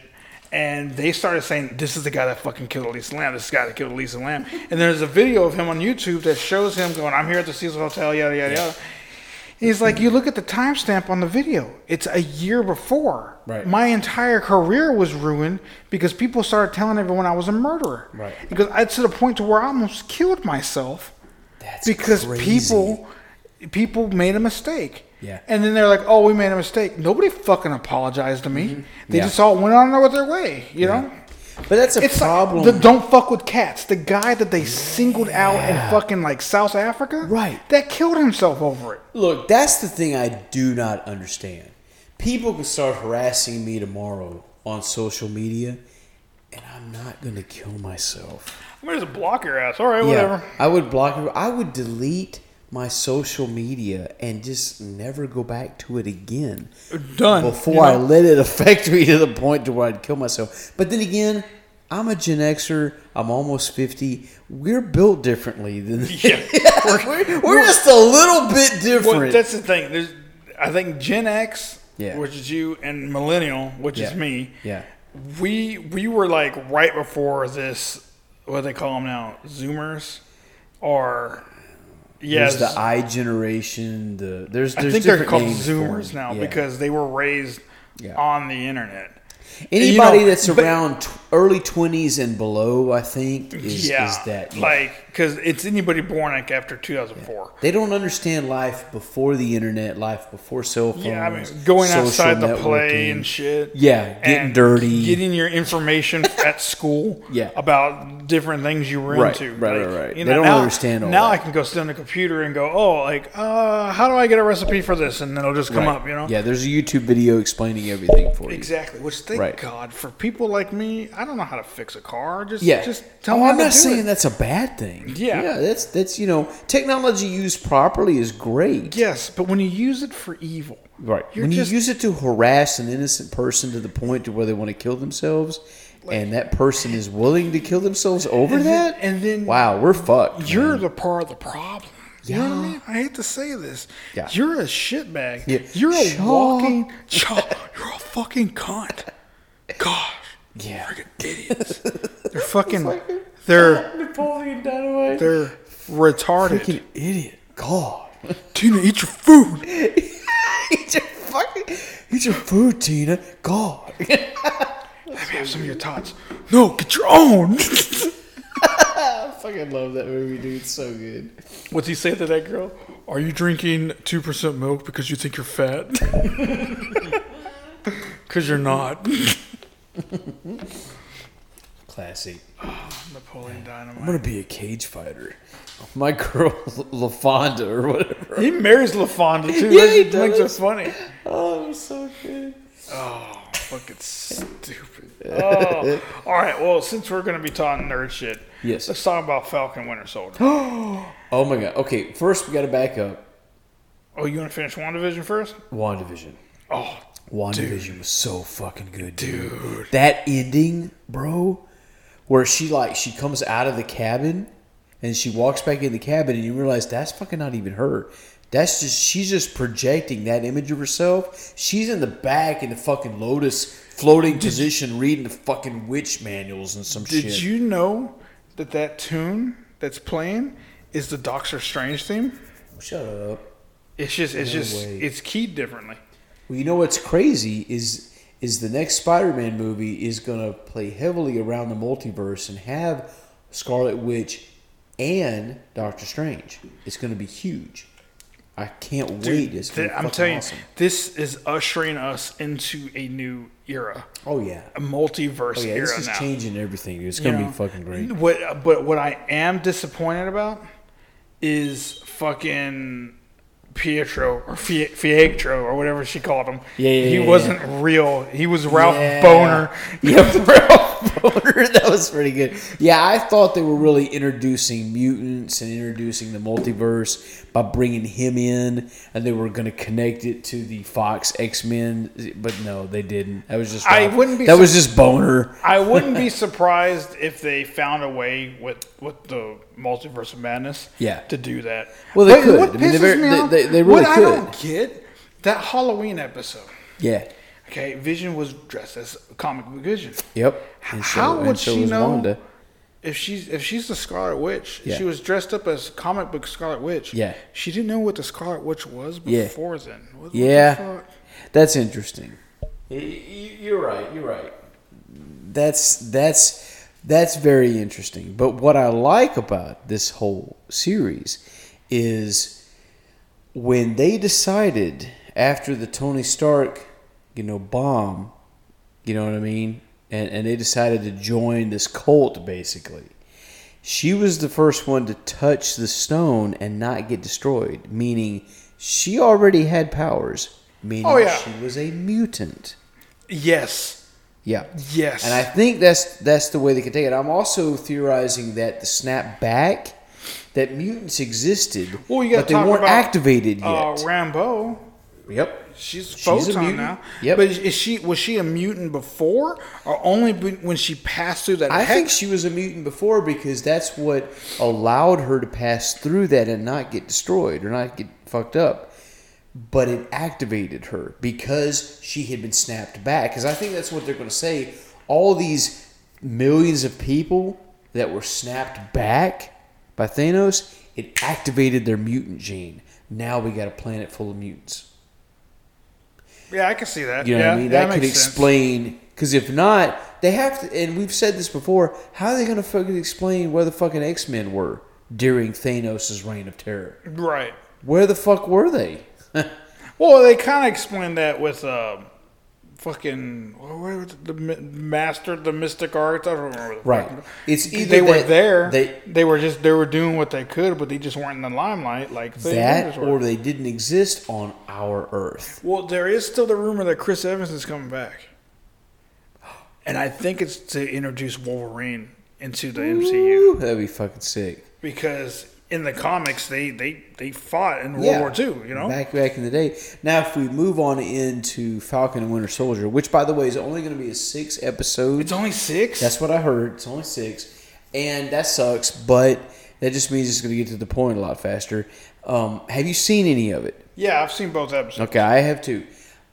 and they started saying this is the guy that fucking killed Elisa Lam this is the guy that killed Elisa Lam and there's a video of him on YouTube that shows him going I'm here at the Cecil Hotel yada yada yada He's like, you look at the timestamp on the video. It's a year before. Right. My entire career was ruined because people started telling everyone I was a murderer. Right. Because I to the point to where I almost killed myself That's because crazy. people people made a mistake. Yeah. And then they're like, "Oh, we made a mistake." Nobody fucking apologized to me. They Mm-hmm. Yeah. just all went on with their way. You know. But that's a It's problem. like the don't fuck with cats. The guy that they singled out in fucking like South Africa, Right. That killed himself over it. Look, that's the thing I do not understand. People can start harassing me tomorrow on social media, and I'm not going to kill myself. I'm gonna just block your ass. All right, whatever. I would block it. I would delete my social media and just never go back to it again Done. before You I let it affect me to the point to where I'd kill myself. But then again, I'm a Gen Xer. I'm almost 50. We're built differently than Yeah. we're, we're just a little bit different. Well, that's the thing. There's, I think Gen X, Yeah. which is you, and Millennial, which is me. yeah. we we were like right before this what do they call them now zoomers or yes There's the I generation. The there's i think they're called zoomers now Yeah. because they were raised Yeah. on the internet anybody you know, that's but- around tw- early twenties and below. I think is, yeah, is that yeah. like because it's anybody born like after 2004. they don't understand life before the internet, life before cell phones. Yeah, I mean, going outside to play and shit. Yeah, getting and dirty. getting your information at school. Yeah. about different things you were Right, into. right, Like, right, right. you They don't now, understand all now that. I can go sit on the computer and go, oh, like, uh, how do I get a recipe for this? And then it'll just come Right. up. You know. Yeah, there's a YouTube video explaining everything for you. Exactly. Which thank Right. God for people like me, I don't know how to fix a car. Just Yeah, just tell oh, me. I'm not saying it. that's a bad thing. Yeah. yeah, that's that's you know, technology used properly is great. Yes, but when you use it for evil, Right. When just- you use it to harass an innocent person to the point to where they want to kill themselves, and that person is willing to kill themselves over And then- that, and then wow, we're fucked. You're man. the part of the problem. You know what I Yeah. mean? I hate to say this. Yeah. You're a shitbag. Yeah. You're a Shaw. walking. Shaw, you're a fucking cunt. Gosh, yeah. freaking idiots. They're fucking. They're Napoleon Dynamite. they're retarded. Freaking idiot. God. Tina, eat your food. eat your fucking eat your food, Tina. God. Let me have some of your tots. No, get your own. I fucking love that movie, dude. It's so good. What's he say to that girl? Are you drinking two percent milk because you think you're fat? Because you're not. Classic. Napoleon Dynamite. I'm gonna be a cage fighter. My girl LaFawnduh or whatever. He marries LaFawnduh too. Yeah, he makes it funny. Oh, it was so good. Oh, fucking stupid. Oh. All right. Well, since we're gonna be talking nerd shit, Yes. let's talk about Falcon Winter Soldier. Oh my god. Okay, first we gotta back up. oh, you want to finish WandaVision first? WandaVision. Oh, WandaVision was so fucking good, dude. That ending, bro, where she like she comes out of the cabin and she walks back in the cabin and you realize that's fucking not even her. That's just she's just projecting that image of herself. She's in the back in the fucking lotus floating position reading the fucking witch manuals and some did shit. Did you know that that tune that's playing is the Doctor Strange theme? Shut up. It's just, it's No just, way. it's keyed differently. Well, you know what's crazy is is the next Spider-Man movie is going to play heavily around the multiverse and have Scarlet Witch and Doctor Strange. It's going to be huge. I can't wait. It's Th- I'm telling awesome. you, this is ushering us into a new era, Oh yeah. a multiverse Oh yeah. era This is now. changing everything. It's going to be fucking great. What, but what I am disappointed about is fucking Pietro or Fie- Fietro or whatever she called him. Yeah, yeah, he yeah, wasn't real. He was Ralph Yeah. Bohner. Yeah, Ralph That was pretty good. Yeah, I thought they were really introducing mutants and introducing the multiverse by bringing him in, and they were going to connect it to the Fox X Men. But no, they didn't. That was just. I wouldn't be That sur- was just Bohner. I wouldn't be surprised if they found a way with with the multiverse of madness. Yeah. to do that. Well, they But could. What I mean, they pisses very- me they- off- they- they really what I could. don't get that Halloween episode. Yeah. Okay, Vision was dressed as comic book Vision. Yep. And How and would she was know Wanda. if she's if she's the Scarlet Witch? Yeah. She was dressed up as comic book Scarlet Witch. Yeah. she didn't know what the Scarlet Witch was Yeah. before then. What, what the Yeah. fuck? That's interesting. You're right. You're right. That's that's that's very interesting. But what I like about this whole series is when they decided after the Tony Stark, you know, bomb, you know what I mean, and and they decided to join this cult basically. She was the first one to touch the stone and not get destroyed, meaning she already had powers, meaning Oh, yeah. she was a mutant. Yes, Yeah. yes. And I think that's that's the way they could take it. I'm also theorizing that the snap back, that mutants existed, well, you but they weren't activated yet. Uh, Rambeau. yep. She's She's a photon now. Yep. But is she was she a mutant before, or only when she passed through that? I hex? think she was a mutant before because that's what allowed her to pass through that and not get destroyed or not get fucked up. But it activated her because she had been snapped back. Because I think that's what they're going to say. All these millions of people that were snapped back by Thanos, it activated their mutant gene. Now we got a planet full of mutants. Yeah, I can see that. You know yeah, what I mean? yeah, That could explain Because if not, they have to. And we've said this before. How are they going to fucking explain where the fucking X Men were during Thanos' reign of terror? Right. Where the fuck were they? Well, they kind of explained that with uh, fucking what was it? the mi- master, the mystic arts. I don't remember. Right. It's either they were there. they- They, were just they were doing what they could, but they just weren't in the limelight like That or they didn't exist on our Earth. Well, there is still the rumor that Chris Evans is coming back, and I think it's to introduce Wolverine into the MCU that'd be fucking sick. because in the comics they they they fought in World Yeah. War II. You know, back back in the day. Now, if we move on into Falcon and Winter Soldier, which by the way is only going to be a six episode. it's only six. That's what I heard. It's only six, and that sucks. But that just means it's going to get to the point a lot faster. Um, have you seen any of it? yeah, I've seen both episodes. Okay, I have too.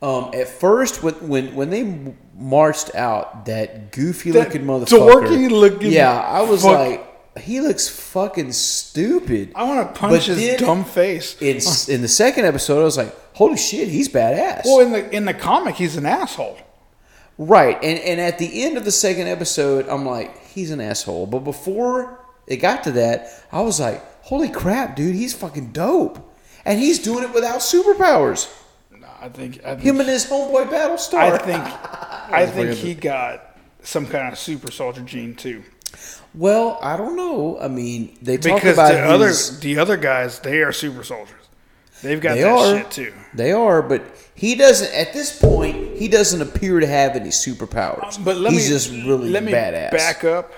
Um, at first, when when when they marched out that goofy That looking motherfucker, dorky looking yeah, I was like, he looks fucking stupid. I want to But punch his then- dumb face. In in the second episode, I was like, holy shit, he's badass. Well, in the in the comic, he's an asshole. Right, and and at the end of the second episode, I'm like, he's an asshole. But before it got to that, I was like, holy crap, dude, he's fucking dope, and he's doing it without superpowers. No, I think I think Him and his homeboy Battlestar. I think I think he got some kind of super soldier gene too. Well, I don't know. I mean, they talk Because about the other the other guys, they are super soldiers. They've got They that are. shit too. They are, but he doesn't. At this point, he doesn't appear to have any superpowers. But let he's me just really let me badass. back up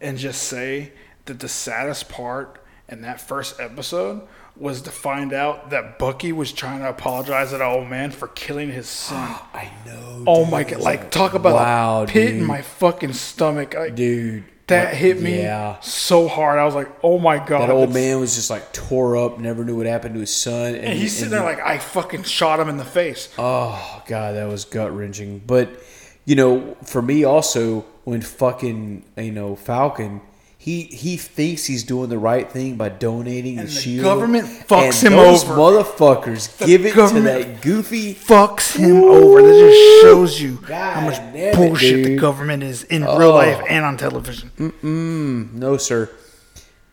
and just say that the saddest part in that first episode was to find out that Bucky was trying to apologize to the old man for killing his son. I know. oh dude. my god! Like talk about Wow, a pit in my fucking stomach. I, dude. That hit me Yeah. so hard. I was like, oh my god! That old that's- man was just like tore up, never knew what happened to his son, and, And he's sitting and there like, I fucking shot him in the face. Oh god, that was gut wrenching. But you know, for me also, when fucking you know Falcon, he he thinks he's doing the right thing by donating And the the shield. government fucks and him those over. Motherfuckers The give it to that goofy. Fucks him over. That just shows you God how much damn it, bullshit the government is in Oh. real life and on television. Mm-mm. No sir.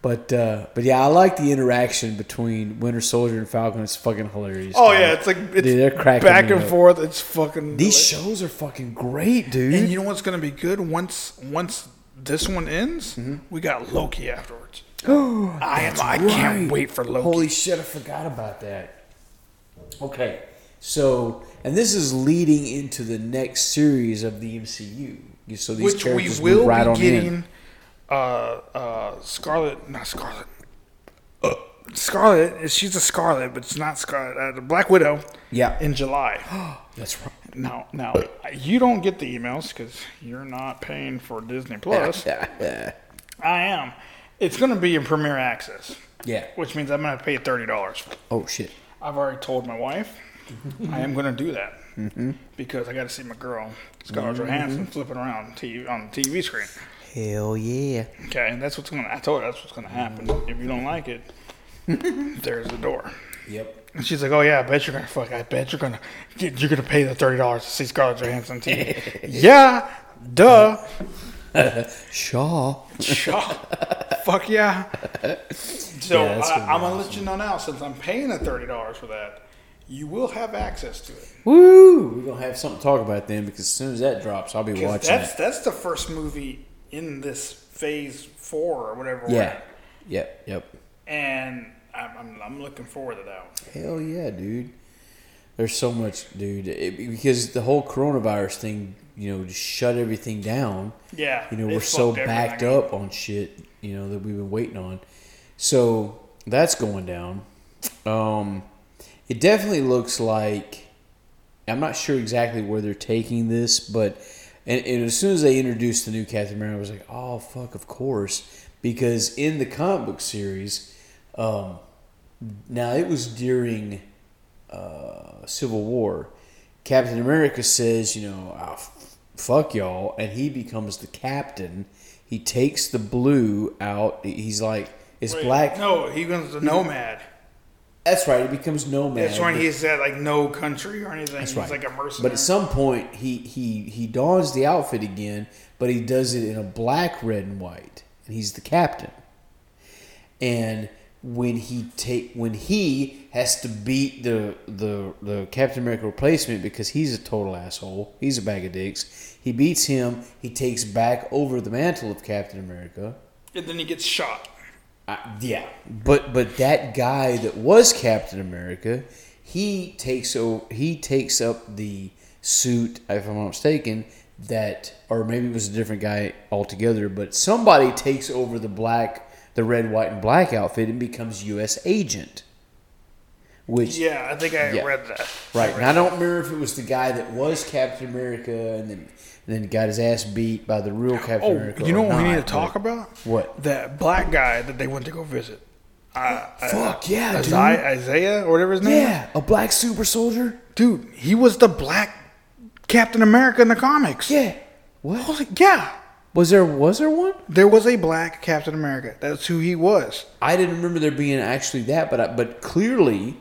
But uh, but yeah, I like the interaction between Winter Soldier and Falcon. It's fucking hilarious. Oh dude. yeah, it's like it's Dude, they're cracking back and up. forth. It's fucking These like- shows are fucking great, dude. And you know what's gonna be good once once this one ends? Mm-hmm. We got Loki afterwards. I am. I can't wait for Loki. Holy shit, I forgot about that. Okay, so and this is leading into the next series of the MCU. So these which we characters will move right be on getting. in. Uh, uh, Scarlet, not Scarlet. Uh, Scarlet, she's a Scarlet, but it's not Scarlet. Uh, the Black Widow. Yeah. In July. That's right. Now, now you don't get the emails because you're not paying for Disney Plus. yeah. I am. It's going to be in Premier Access, Yeah. which means I'm going to pay thirty dollars. Oh shit. I've already told my wife I am going to do that Mm-hmm. because I got to see my girl Scarlett Johansson flipping around TV, on the TV screen. Hell yeah. Okay, and that's what's gonna. I told her that's what's gonna happen. If you don't like it, there's the door. Yep. And she's like, "Oh yeah, I bet you're gonna fuck. I bet you're gonna get, you're gonna pay the thirty dollars to see Scarlett Johansson on TV." yeah, duh. Shaw. Sure. fuck yeah. So Yeah, I, gonna I'm gonna let you know now, since I'm paying the thirty dollars for that, you will have access to it. Woo! We're gonna have something to talk about then because as soon as that drops, I'll be watching That's it. that's the first movie in this phase four or whatever. Yeah. Yep. Yep. and I'm, I'm, looking forward to that one. Hell yeah, dude. There's so much, dude. It- because the whole coronavirus thing, you know, just shut everything down. Yeah, You know, we're so backed everything up on shit, you know, that we've been waiting on. So that's going down. Um, it definitely looks like I'm not sure exactly where they're taking this, but and, and as soon as they introduced the new Captain America, I was like, oh fuck, of course, because in the comic book series, um, now it was during uh, Civil War. Captain America says, you know, oh, f- fuck y'all, and he becomes the captain. He takes the blue out. He's like, it's Wait, black. No, he was the nomad. That's right. He becomes nomad. That's when he's at like no country or anything. That's he's right. like a mercenary. But at some point, he he he dons the outfit again, but he does it in a black, red, and white, and he's the captain. And when he take when he has to beat the the the Captain America replacement because he's a total asshole, he's a bag of dicks. He beats him. He takes back over the mantle of Captain America. and then he gets shot. Uh, yeah, but but that guy that was Captain America, he takes o- he takes up the suit, if I'm not mistaken, that or maybe it was a different guy altogether. But somebody takes over the black, the red, white, and black outfit and becomes U.S. agent. Which Yeah, I think I Yeah. read that. right, and I don't remember if it was the guy that was Captain America and then and then got his ass beat by the real Captain Oh, America. you know what we need to talk about? What? That black guy that they went to go visit. Uh, Fuck yeah, dude. Isaiah, Isaiah or whatever his name. Yeah, a black super soldier. dude, he was the black Captain America in the comics. Yeah. What? like, yeah. Was there was there one? There was a black Captain America. That's who he was. I didn't remember there being actually that, but I, but clearly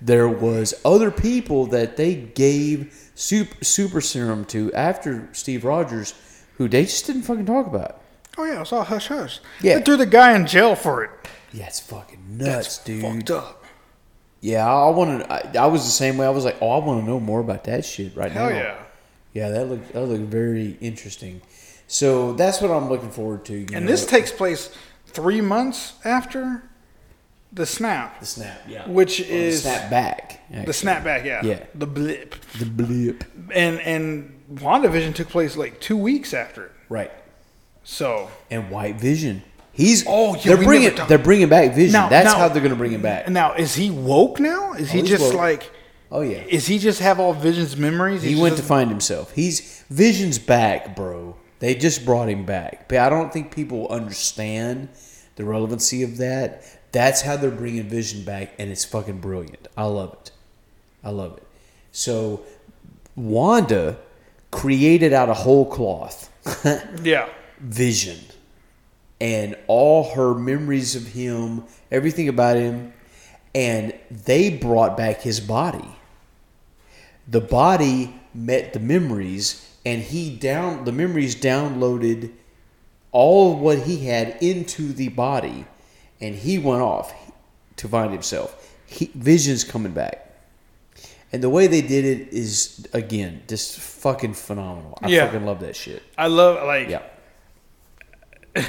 there was other people that they gave super, super serum to after Steve Rogers, who they just didn't fucking talk about. Oh yeah, it was all hush hush. Yeah. They threw the guy in jail for it. Yeah, it's fucking That's nuts, dude. fucked up. Yeah, I, I wanted. I, I was the same way. I was like, oh, I want to know more about that shit right Hell now. yeah. Yeah, that looked that looked very interesting. So that's what I'm looking forward to. And know. this takes place three months after the snap, the snap, yeah, which Or the is snap back. the snap back, Yeah, Yeah. the blip. the blip. And and WandaVision took place like two weeks after it. Right. So and White Vision. He's Oh, yeah, they're bringing they're bringing back Vision. Now- That's now- how they're going to bring him back. now is he woke now? Is oh, he just woke. like? Oh yeah, Is he just have all Vision's memories? he went to find himself. He's Vision's back, bro. They just brought him back, but I don't think people understand the relevancy of that. That's how they're bringing Vision back, and it's fucking brilliant. I love it. I love it. So Wanda created out of whole cloth. Yeah. vision and all her memories of him, everything about him, and they brought back his body. The body met the memories, and he down the memories downloaded all of what he had into the body, and he went off to find himself. He, Vision's coming back. And the way they did it is again just fucking phenomenal. I Yeah. fucking love that shit. I love like Yeah.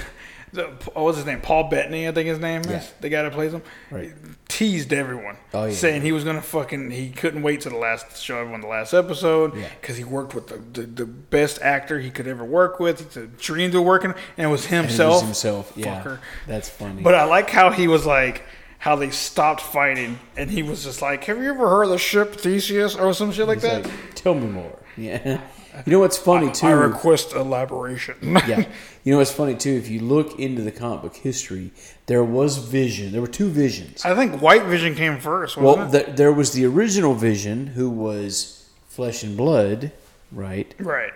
the, oh, what was his name? Paul Bettany, I think his name is Yeah. the guy that plays him. Right. Teased everyone, Oh, yeah. saying he was gonna fucking. He couldn't wait to the last show everyone the last episode Yeah. because he worked with the, the, the best actor he could ever work with. He dreamed of working, and it was And it was himself. himself. Yeah, Fucker. that's funny. But I like how he was like. How they stopped fighting, and he was just like, "Have you ever heard of the ship Theseus or some shit like It's that?" like, tell me more. Yeah. You know what's funny too? I request elaboration. yeah. You know what's funny too? If you look into the comic book history, there was Vision. There were two Visions. I think White Vision came first. Wasn't Well, it? the, there was the original Vision, who was flesh and blood, right? right.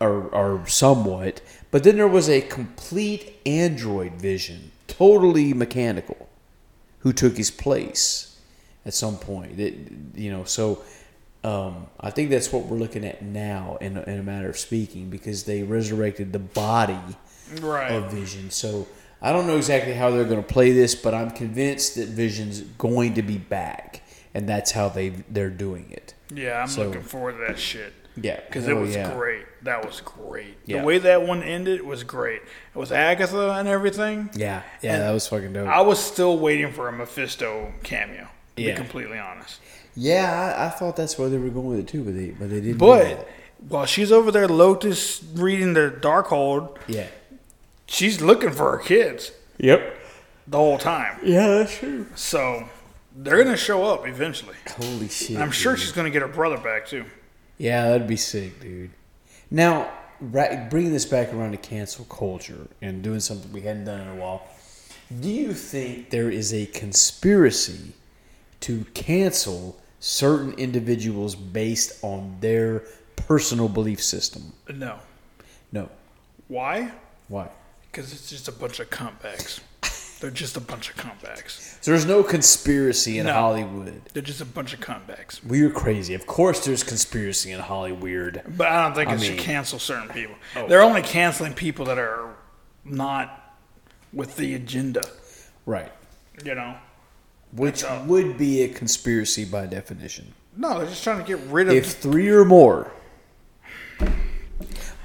Or, or somewhat. But then there was a complete android Vision, totally mechanical, who took his place at some point. It, you know, so um, I think that's what we're looking at now, in a, in a matter of speaking, because they resurrected the body Right. of Vision. So I don't know exactly how they're going to play this, but I'm convinced that Vision's going to be back, and that's how they they're doing it. Yeah, I'm So- looking forward to that shit. Yeah, Because it Oh, was yeah. great. That was great. Yeah. The way that one ended was great. It was Agatha and everything. Yeah, yeah, And that was fucking dope. I was still waiting for a Mephisto cameo, to Yeah. be completely honest. Yeah, I, I thought that's where they were going with it too, but they but they didn't. But while she's over there, Lotus reading the Darkhold, yeah, she's looking for her kids yep, the whole time. yeah, that's true. So they're going to show up eventually. Holy shit! I'm sure dude. she's going to get her brother back, too. Yeah, that'd be sick, dude. Now, right, bringing this back around to cancel culture and doing something we hadn't done in a while, do you think there is a conspiracy to cancel certain individuals based on their personal belief system? No. No. Why? Why? Because it's just a bunch of cuntbags. They're just a bunch of cuntbags. So there's no conspiracy in No. Hollywood. They're just a bunch of cuntbags. We're crazy. Of course, there's conspiracy in Hollywood. But I don't think I it mean- should cancel certain people. Oh. They're only canceling people that are not with the agenda. Right. You know. Which would be a conspiracy by definition. No, they're just trying to get rid of. If three or more,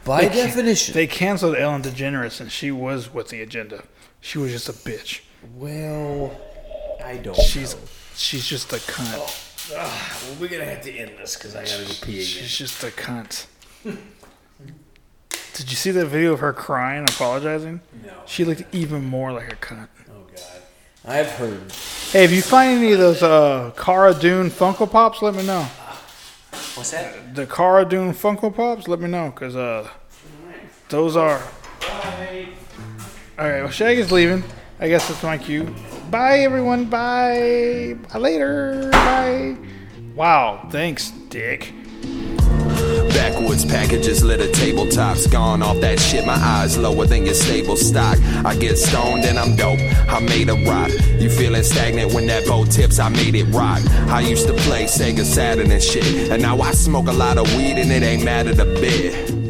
by They can- definition, They canceled Ellen DeGeneres, and she was with the agenda. She was just a bitch. well, I don't. She's know. she's just a cunt. Oh, ah, well, we're gonna have to end this because I gotta go pee again. She's just a cunt. Did you see that video of her crying, apologizing? No. She looked even more like a cunt. I've heard. Hey, if you find any of those uh, Cara Dune Funko Pops, let me know. What's that? The Cara Dune Funko Pops, let me know, cause uh, those are. All right, well, Shaggy's leaving. I guess that's my cue. Bye, everyone. Bye. Bye later. Bye. Wow. Thanks, Dick. Backwoods packages litter tabletops. Gone off that shit, my eyes lower than your stable stock. I get stoned and I'm dope. I made a rock. You feeling stagnant when that boat tips? I made it rock. I used to play Sega Saturn and shit. And now I smoke a lot of weed and it ain't mattered a bit.